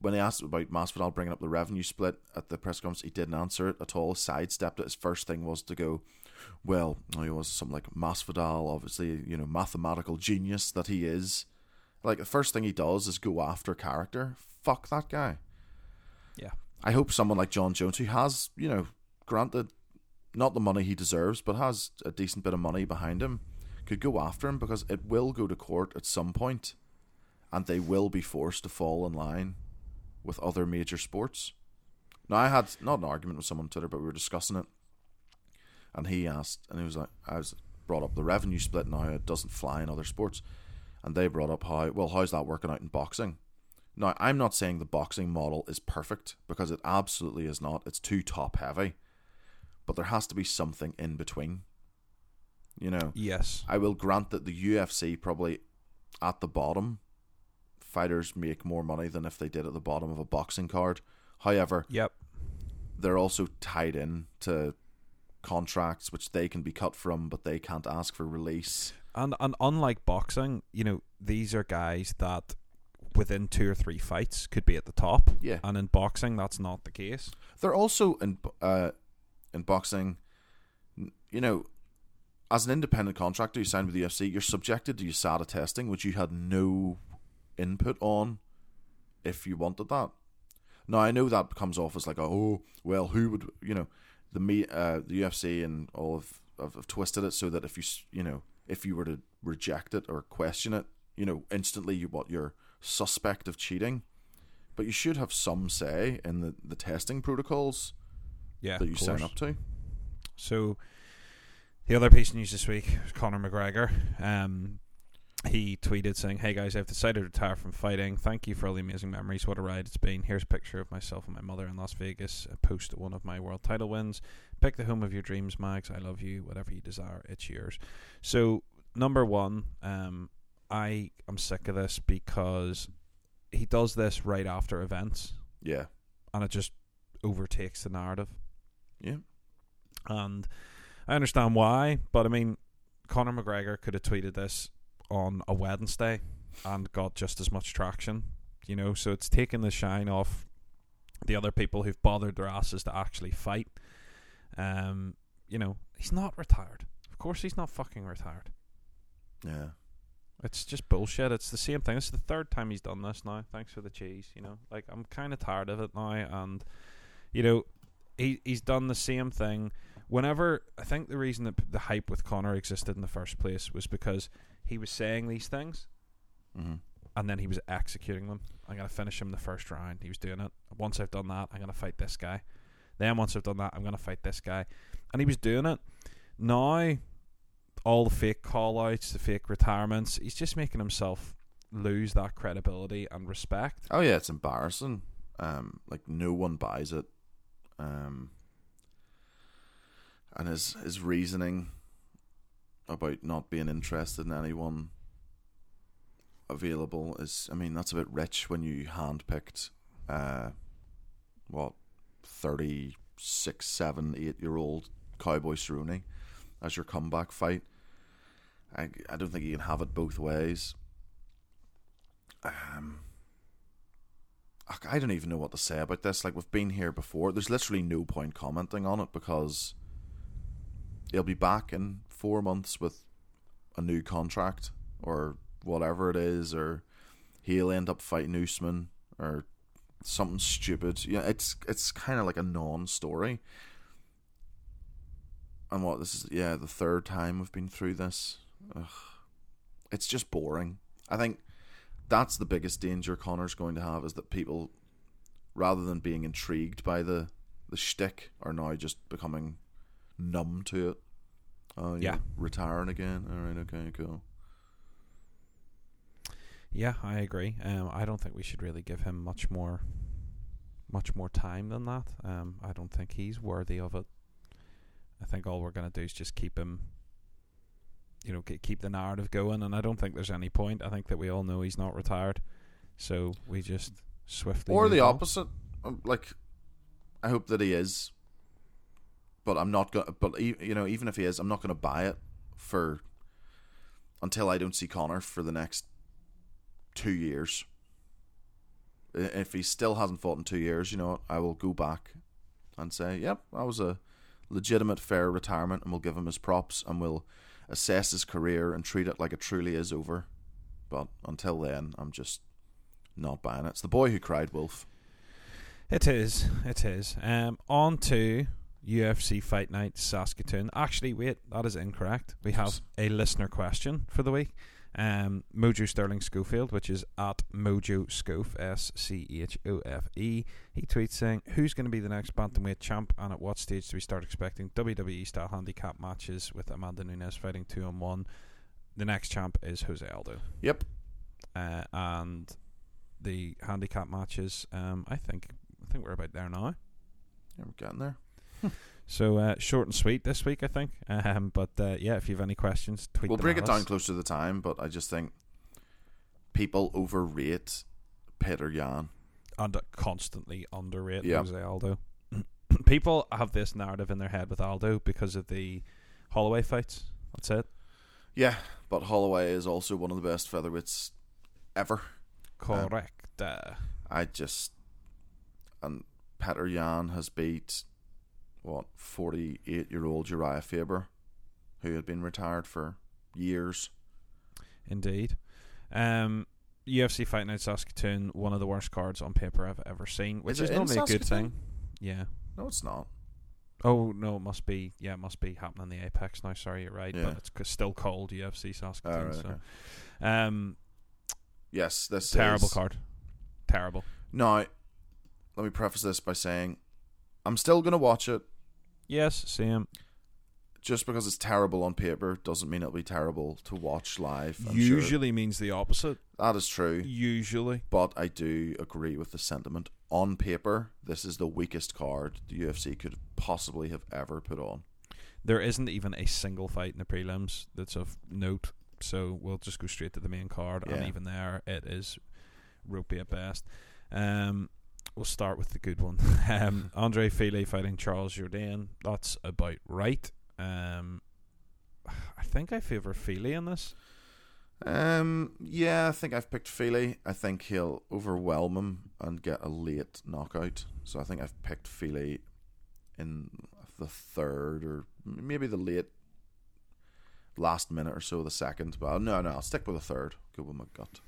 when he asked about Masvidal bringing up the revenue split at the press conference, he didn't answer it at all. Sidestepped it. His first thing was to go, well, he was something like Masvidal, obviously, you know, mathematical genius that he is. Like the first thing he does is go after character. Fuck that guy. Yeah. I hope someone like Jon Jones, who has, you know, granted not the money he deserves, but has a decent bit of money behind him, could go after him because it will go to court at some point, and they will be forced to fall in line with other major sports. Now, I had not an argument with someone on Twitter, but we were discussing it, and he asked, and he was like, I was brought up the revenue split now it doesn't fly in other sports, and they brought up how well how's that working out in boxing. Now, I'm not saying the boxing model is perfect because it absolutely is not. It's too top heavy. But there has to be something in between. You know, Yes. I will grant that the UFC probably at the bottom, fighters make more money than if they did at the bottom of a boxing card. However, Yep. they're also tied in to contracts which they can be cut from, but they can't ask for release. And and unlike boxing, you know, these are guys that within two or three fights could be at the top. Yeah. And in boxing, that's not the case. They're also in uh, in boxing, you know, as an independent contractor, you signed with the UFC, you're subjected to USADA testing, which you had no input on if you wanted that. Now I know that comes off as like, oh, well, who would you know, the me, uh, the UFC and all of have, have twisted it so that if you you know if you were to reject it or question it, you know, instantly you what you're suspect of cheating. But you should have some say in the, the testing protocols Yeah. that you sign up to. So the other piece of news this week was Conor McGregor. Um, he tweeted saying, "Hey guys, I've decided to retire from fighting. Thank you for all the amazing memories. What a ride it's been. Here's a picture of myself and my mother in Las Vegas. A post at one of my world title wins. Pick the home of your dreams, Mags. I love you. Whatever you desire, it's yours." So number one, um, I am sick of this because he does this right after events Yeah. and it just overtakes the narrative. Yeah. And I understand why, but I mean, Conor McGregor could have tweeted this on a Wednesday and got just as much traction, you know. So it's taken the shine off the other people who've bothered their asses to actually fight. Um, you know, he's not retired. Of course, he's not fucking retired. Yeah. It's just bullshit. It's the same thing. It's the third time he's done this now. Thanks for the cheese. You know, like I'm kind of tired of it now, and you know, he he's done the same thing. Whenever I think the reason that the hype with Conor existed in the first place was because he was saying these things hmm and then he was executing them. I'm gonna finish him the first round. He was doing it. Once I've done that, I'm gonna fight this guy. Then once I've done that, I'm gonna fight this guy. And he was doing it. Now, all the fake call outs, the fake retirements, he's just making himself lose that credibility and respect. Oh yeah, it's embarrassing. Um, like no one buys it. Um, and his his reasoning about not being interested in anyone available is, I mean, that's a bit rich when you handpicked, uh, what, 36, 7, 8 year old Cowboy Cerrone as your comeback fight. I, I don't think you can have it both ways. Um, I don't even know what to say about this. Like we've been here before. There's literally no point commenting on it because he'll be back in four months with a new contract or whatever it is, or he'll end up fighting Usman or something stupid. Yeah, it's it's kind of like a non-story. And what this is? Yeah, the third time we've been through this. Ugh. It's just boring. I think that's the biggest danger Conor's going to have is that people, rather than being intrigued by the the shtick, are now just becoming numb to it. Oh, Yeah. retiring again. All right, okay, cool. Yeah, I agree. Um, I don't think we should really give him much more, much more time than that. Um, I don't think he's worthy of it. I think all we're gonna do is just keep him, you know, ke- keep the narrative going, and I don't think there's any point. I think that we all know he's not retired, so we just swiftly Or the on. opposite. Um, Like, I hope that he is, but I'm not to But you know, even if he is, I'm not going to buy it for until I don't see Conor for the next two years. If he still hasn't fought in two years, you know, what, I will go back and say, "Yep, that was a legitimate, fair retirement," and we'll give him his props, and we'll assess his career and treat it like it truly is over. But until then, I'm just not buying it. It's the boy who cried wolf. It is. It is. Um, on to UFC Fight Night Saskatoon. Actually, wait, that is incorrect. We have a listener question for the week. Um, Mojo Sterling Schofield, which is at Mojo Scoof, S C H O F E. He tweets saying, Who's going to be the next bantamweight champ, and at what stage do we start expecting WWE style handicap matches with Amanda Nunes fighting two on one? The next champ is Jose Aldo. Yep. Uh, and the handicap matches, um, I think I think we're about there now. Yeah, we're getting there. So uh, short and sweet this week, I think. Um, but uh, yeah, if you have any questions, tweet We'll break it down close to the time, but I just think people overrate Petr Yan. and uh, constantly underrate Yeah. Jose Aldo. People have this narrative in their head with Aldo because of the Holloway fights. That's it. Yeah, but Holloway is also one of the best featherweights ever. Correct. uh, I just and Petr Yan has beat what forty eight year old Urijah Faber, who had been retired for years. indeed. Um, UFC Fight Night Saskatoon, one of the worst cards on paper I've ever seen, which Is is, normally a good thing. Yeah. No, it's not. Oh no, it must be. Yeah, it must be happening in the Apex now. Sorry, you're right, Yeah. but it's c- still called UFC Saskatoon. All right, so, okay. um, Yes, this terrible is, card. Terrible. Now, let me preface this by saying I'm still going to watch it. Yes, Sam. Just because it's terrible on paper doesn't mean it'll be terrible to watch live. I'm sure. Usually means the opposite. That is true. Usually. But I do agree with the sentiment. On paper, this is the weakest card the UFC could possibly have ever put on. There isn't even a single fight in the prelims that's of note, so we'll just go straight to the main card. And even there, it is ropey at best. Um, we'll start with the good one. Um, Andre Fili fighting Charles Jourdain. That's about right. Um, I think I favour Fili in this. Um, yeah, I think I've picked Fili. I think he'll overwhelm him and get a late knockout. So I think I've picked Fili in the third or maybe the late last minute or so, of the second. But no, no, I'll stick with the third. Go with my gut.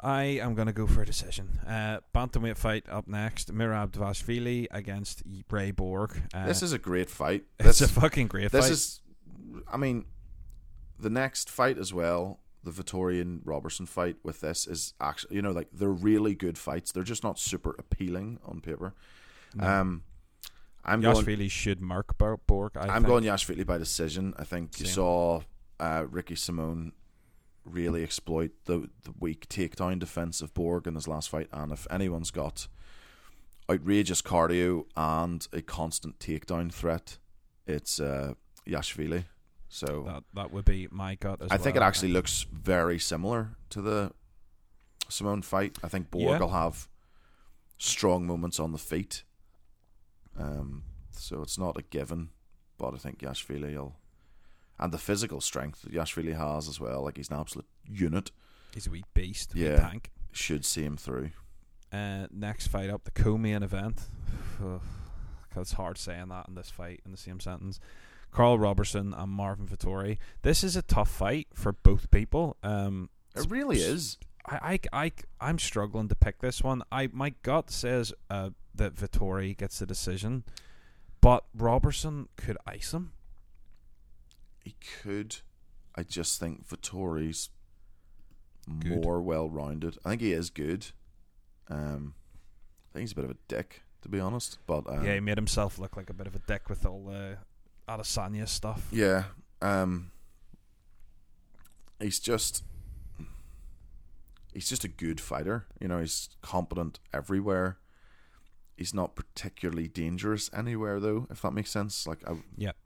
I am going to go for a decision. Uh, bantamweight fight up next: Merab Dvalishvili against Ray Borg. Uh, this is a great fight. it's This, a fucking great this fight. This is, I mean, the next fight as well. The Vittorian Robertson fight with this is actually, you know, like they're really good fights. They're just not super appealing on paper. No. Um, I'm going. Yashvili should mark Borg. I I'm think. going Yashvili by decision. I think you saw uh, Ricky Simon really exploit the the weak takedown defense of Borg in his last fight, and if anyone's got outrageous cardio and a constant takedown threat, it's uh, Yashvili. So that that would be my gut as I well. think it actually looks very similar to the Simon fight. I think Borg Yeah. will have strong moments on the feet. Um, so it's not a given, but I think Yashvili will, and the physical strength that Yashvili has as well. Like he's an absolute unit. he's a wee beast, a wee Yeah. tank. Should see him through. Uh, next fight up, the co-main event. it's hard saying that in this fight in the same sentence. Carl Robertson and Marvin Vettori. This is a tough fight for both people. Um, It really is. I, I, I, I'm struggling to pick this one. I my gut says uh, that Vettori gets the decision, but Robertson could ice him. He could. I just think Vettori's Good. more well rounded. I think he is good. Um, I think he's a bit of a dick, to be honest. But um, yeah, he made himself look like a bit of a dick with all the Adesanya stuff. Yeah. Um he's just he's just a good fighter. You know, he's competent everywhere. He's not particularly dangerous anywhere though, if that makes sense. Like I Yep.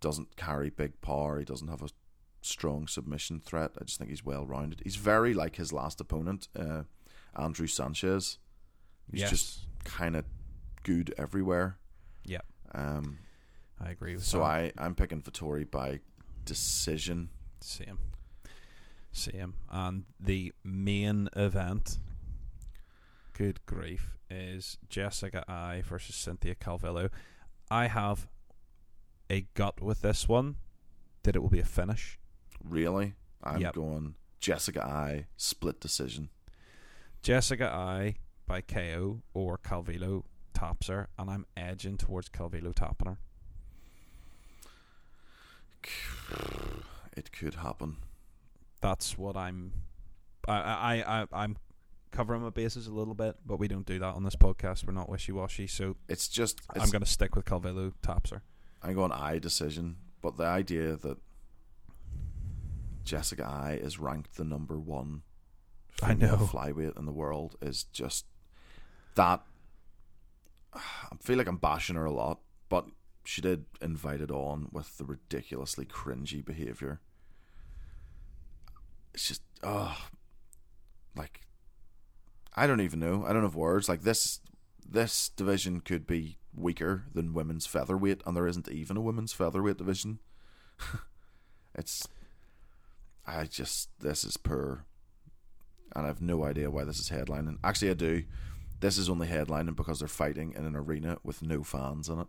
Doesn't carry big power, he doesn't have a strong submission threat. I just think he's well rounded. He's very like his last opponent, uh, Andrew Sanchez. He's yes, just kind of good everywhere. Yeah. Um I agree with so that. I I'm picking Vettori by decision. Same. Same. And the main event, good grief, is Jessica Eye versus Cynthia Calvillo. I have a gut with this one that it will be a finish. Really? I'm Yep. going Jessica Eye split decision. Jessica Eye by KO or Calvillo tops her, and I'm edging towards Calvillo topping her. It could happen. That's what I'm. I I I I'm covering my bases a little bit, but we don't do that on this podcast. We're not wishy washy, so It's just it's, I'm going to stick with Calvillo tops her. I'm going I decision, but the idea that Jessica Eye is ranked the number one I know. flyweight in the world is just that. I feel like I'm bashing her a lot, but she did invite it on with the ridiculously cringy behavior. It's just, oh, like I don't even know. I don't have words. Like this, this division could be weaker than women's featherweight, and there isn't even a women's featherweight division. it's, I just this is poor, and I have no idea why this is headlining. Actually, I do. This is only headlining because they're fighting in an arena with no fans in it,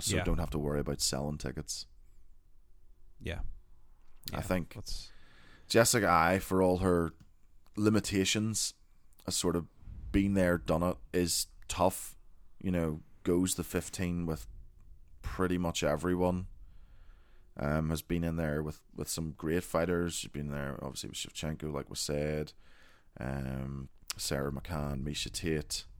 so Yeah. don't have to worry about selling tickets. Yeah. I Yeah, think that's Jessica Eye, for all her limitations, has sort of been there, done it, is tough. You know, goes the 15 with pretty much everyone. Um, has been in there with, with some great fighters. She's been there, obviously, with Shevchenko, like was said. Um, Sarah McMann, Miesha Tate.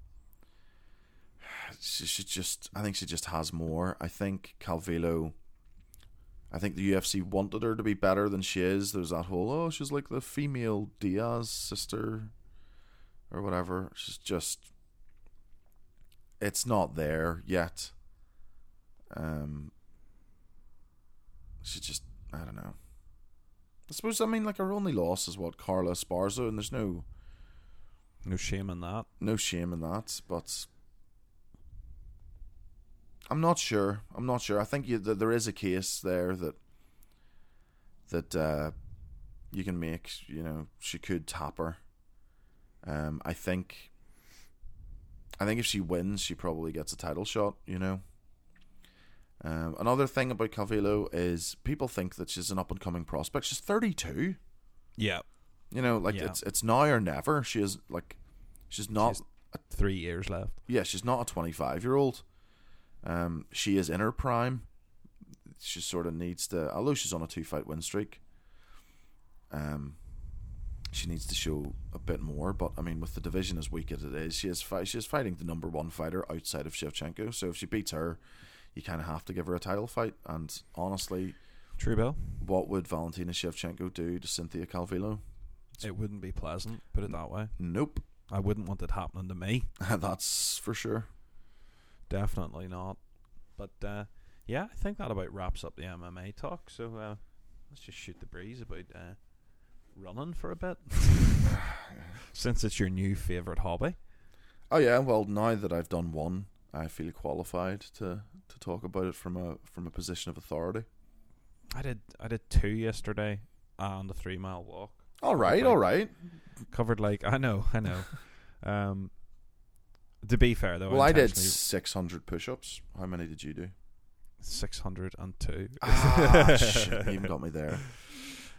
She, she just, I think she just has more. I think Calvillo. I think the UFC wanted her to be better than she is. There's that whole, oh, she's like the female Diaz sister or whatever. She's just, it's not there yet. Um, she just, I don't know. I suppose, I mean, like, her only loss is what, Carla Esparza, and there's no, No shame in that. no shame in that, but I'm not sure. I'm not sure. I think you, that there is a case there that that uh, you can make. You know, she could tap her. Um, I think. I think if she wins, she probably gets a title shot. You know. Um, another thing about Calvillo is people think that she's an up and coming prospect. She's 32. Yeah. You know, like Yeah. it's it's now or never. She is like, she's not. She's three years left. yeah, she's not a 25 year old. Um, she is in her prime. She sort of needs to, although she's on a two fight win streak. Um, she needs to show a bit more. But I mean, with the division as weak as it is, she is fi- she is fighting the number one fighter outside of Shevchenko. So if she beats her, you kind of have to give her a title fight. And honestly, True, Bill. what would Valentina Shevchenko do to Cynthia Calvillo? It wouldn't be pleasant. Put it that way. Nope, I wouldn't want it happening to me. that's for sure. Definitely not. But uh, yeah, I think that about wraps up the MMA talk. So uh, let's just shoot the breeze about uh, running for a bit, since it's your new favorite hobby. Oh yeah, well now that I've done one, I feel qualified to to talk about it from a from a position of authority. I did I did two yesterday and a three mile walk. All right, Okay. all right. Covered like I know, I know. um, to be fair though, Well, I did 600 push-ups. How many did you do? 602. Ah, shit, you even got me there.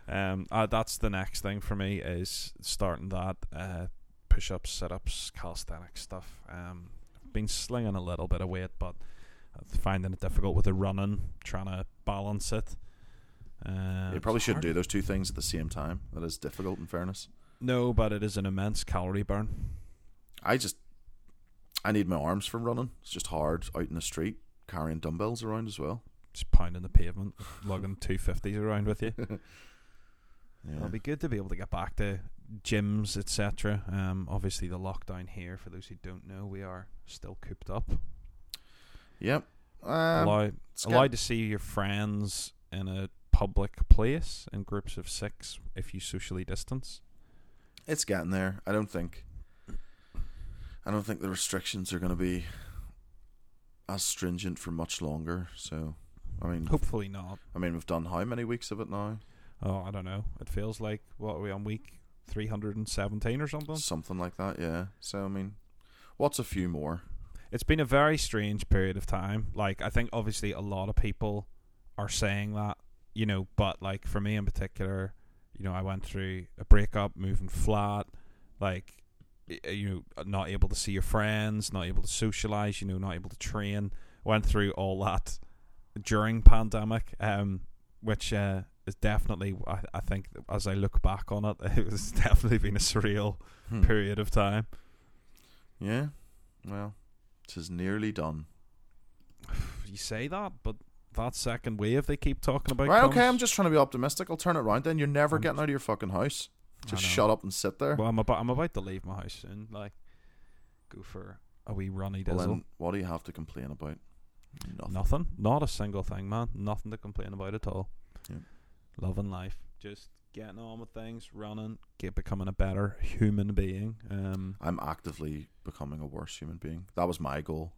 Um, uh, that's the next thing for me is starting that uh, push ups, sit ups, calisthenics stuff. Um, I've been slinging a little bit of weight, but finding it difficult with the running, trying to balance it. Um, you probably shouldn't do those two things at the same time. That is difficult, in fairness. No, but it is an immense calorie burn. I just, I need my arms for running. It's just hard out in the street carrying dumbbells around as well. Just pounding the pavement, lugging two fifties around with you. Yeah. It'll be good to be able to get back to gyms, etc. Um, obviously the lockdown here, for those who don't know, we are still cooped up. Yep. Um, allowed, it's allowed to see your friends in a public place in groups of six if you socially distance. It's getting there. I don't think. I don't think the restrictions are going to be as stringent for much longer. So, I mean, Hopefully not. I mean, we've done how many weeks of it now? Oh, I don't know. It feels like what are we on week three hundred and seventeen or something? Something like that. Yeah. So, I mean, what's a few more? It's been a very strange period of time. Like I think obviously a lot of people are saying that, you know, but like for me in particular, you know, I went through a breakup, moving flat, like you know, not able to see your friends, not able to socialize, you know, not able to train. Went through all that during pandemic, um, which uh, is definitely, I, I think, as I look back on it, it was definitely been a surreal Hmm. period of time. Yeah. Well, it is nearly done. You say that, but that second wave they keep talking about. Right. Okay. I'm just trying to be optimistic. I'll turn it around. Then you're never I'm getting out of your fucking house. Just shut up and sit there. Well, I'm about I'm about to leave my house soon. Like, go for a wee runny Well, dizzle. then, what do you have to complain about? Nothing. Nothing. Not a single thing, man. Nothing to complain about at all. Yep. Loving life. Just getting on with things, running, get becoming a better human being. Um, I'm actively becoming a worse human being. That was my goal.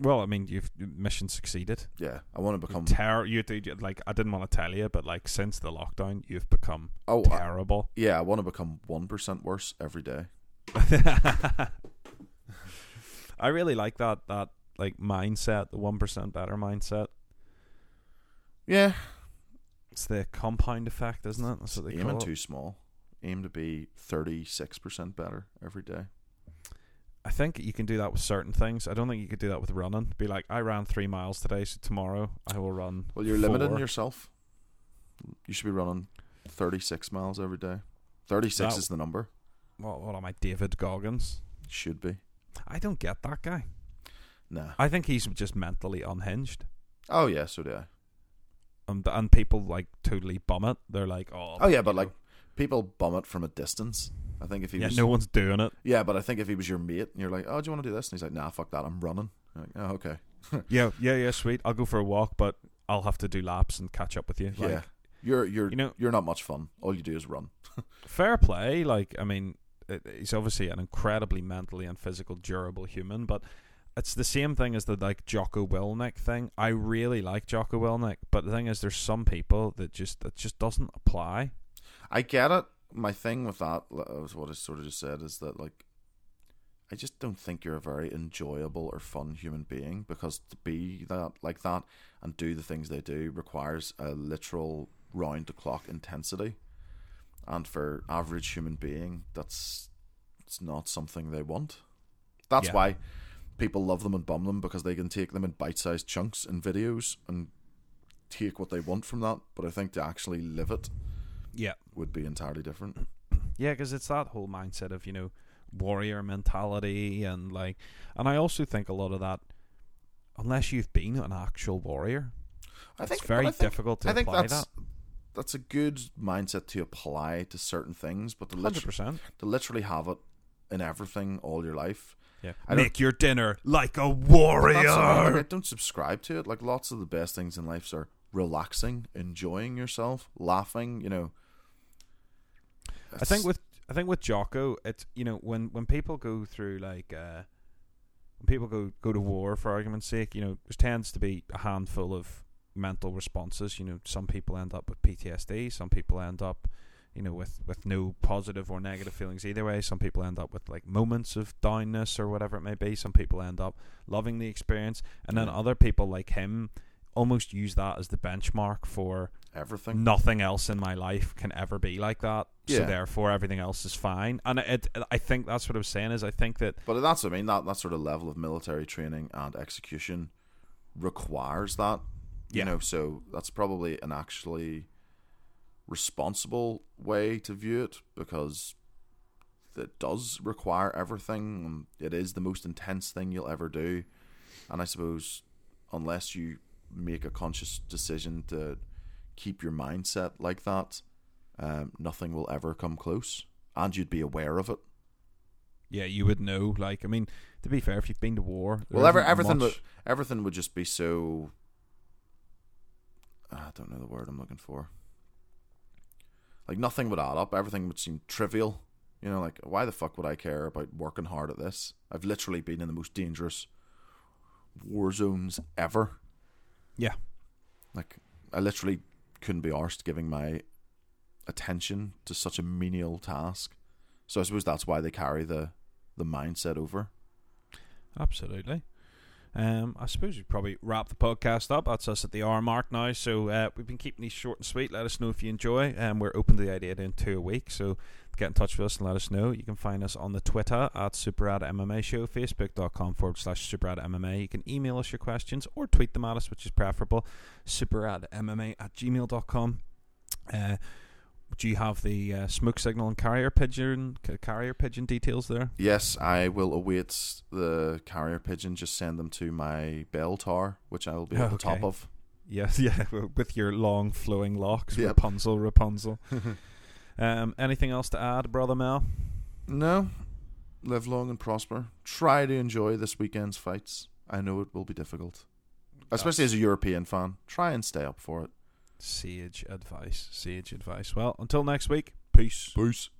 well, I mean, you've mission succeeded. Yeah, I want to become. terrible. you, you like I didn't want to tell you, but like since the lockdown, you've become oh, I, terrible. yeah, I want to become one percent worse every day. I really like that that like mindset, the one percent better mindset. Yeah, It's the compound effect, isn't it? That's what they aiming call it. too small. Aim to be thirty six percent better every day. I think you can do that with certain things. I don't think you could do that with running. Be like, I ran three miles today, so tomorrow I will run. Well, you're limiting four. yourself. You should be running thirty six miles every day. Thirty six is the number. What, what am I, David Goggins? Should be. I don't get that guy. Nah. I think he's just mentally unhinged. Oh yeah, so do I. Um, and, and people like totally bum it. They're like, oh, Oh yeah, but like people bum it from a distance. I think if he yeah, was no one's doing it. Yeah, but I think if he was your mate and you're like, "Oh, do you want to do this?" and he's like, "Nah, fuck that, I'm running." Like, oh, okay. Yeah, yeah, yeah, sweet. I'll go for a walk, but I'll have to do laps and catch up with you. Like, yeah, you're you're you know, you're not much fun. All you do is run. fair play. Like, I mean, he's obviously an incredibly mentally and physical durable human, but it's the same thing as the like Jocko Willink thing. I really like Jocko Willink, but the thing is, there's some people that just that just doesn't apply. I get it. My thing with that was what I sort of just said is that like I just don't think you're a very enjoyable or fun human being because to be that like that and do the things they do requires a literal round the clock intensity. And for average human being, that's it's not something they want. That's Yeah. why people love them and bum them because they can take them in bite-sized chunks in videos and take what they want from that. But I think to actually live it Yeah, would be entirely different. yeah, because it's that whole mindset of you know warrior mentality and like, and I also think a lot of that, unless you've been an actual warrior, I think it's very I think, difficult to I think apply that's that. that's a good mindset to apply to certain things, but to, percent to literally have it in everything all your life. Yeah, I make your dinner like a what- like, I warrior. don't subscribe to it. Like lots of the best things in life are relaxing, enjoying yourself, laughing. You know. I think with I think with Jocko, it's you know when when people go through like uh, when people go go to war for argument's sake, you know there tends to be a handful of mental responses. You know, some people end up with PTSD, some people end up, you know, with with no positive or negative feelings either way. Some people end up with like moments of downness or whatever it may be. Some people end up loving the experience, and then other people like him almost use that as the benchmark for everything. nothing else in my life can ever be like that. Yeah. So therefore, everything else is fine. And it, it, I think that's what I was saying. Is I think that But that's what I mean. That that sort of level of military training and execution requires that. You Yeah. know, so that's probably an actually responsible way to view it because it does require everything. and It is the most intense thing you'll ever do, and I suppose unless you make a conscious decision to keep your mindset like that, um, nothing will ever come close, and you'd be aware of it. yeah, you would know. Like, I mean, to be fair, if you've been to war, Well, there everything much- would everything would just be so. I don't know the word I'm looking for. Like nothing would add up. Everything would seem trivial. You know, like why the fuck would I care about working hard at this? I've literally been in the most dangerous war zones ever. Yeah. Like I literally couldn't be arsed giving my attention to such a menial task. So I suppose that's why they carry the the mindset over. Absolutely. Um, I suppose we'd probably wrap the podcast up. That's us at the hour mark now. So uh, we've been keeping these short and sweet. Let us know if you enjoy. Um, we're open to the idea doing two a week. So get in touch with us and let us know. You can find us on the Twitter at Super Rad MMA Show, Facebook.com forward slash Super Rad MMA. You can email us your questions or tweet them at us, which is preferable. SuperadMMA at gmail.com. Uh, do you have the uh, smoke signal and carrier pigeon carrier pigeon details there? Yes, I will await the carrier pigeon. Just send them to my bell tower, which I will be at the top of. Yes, yeah, with your long flowing locks, Yep. Rapunzel, Rapunzel. um, anything else to add, brother Mel? No, live long and prosper. Try to enjoy this weekend's fights. I know it will be difficult, especially as a European fan. Try and stay up for it. Sage advice, sage advice. Well, until next week, peace. Peace.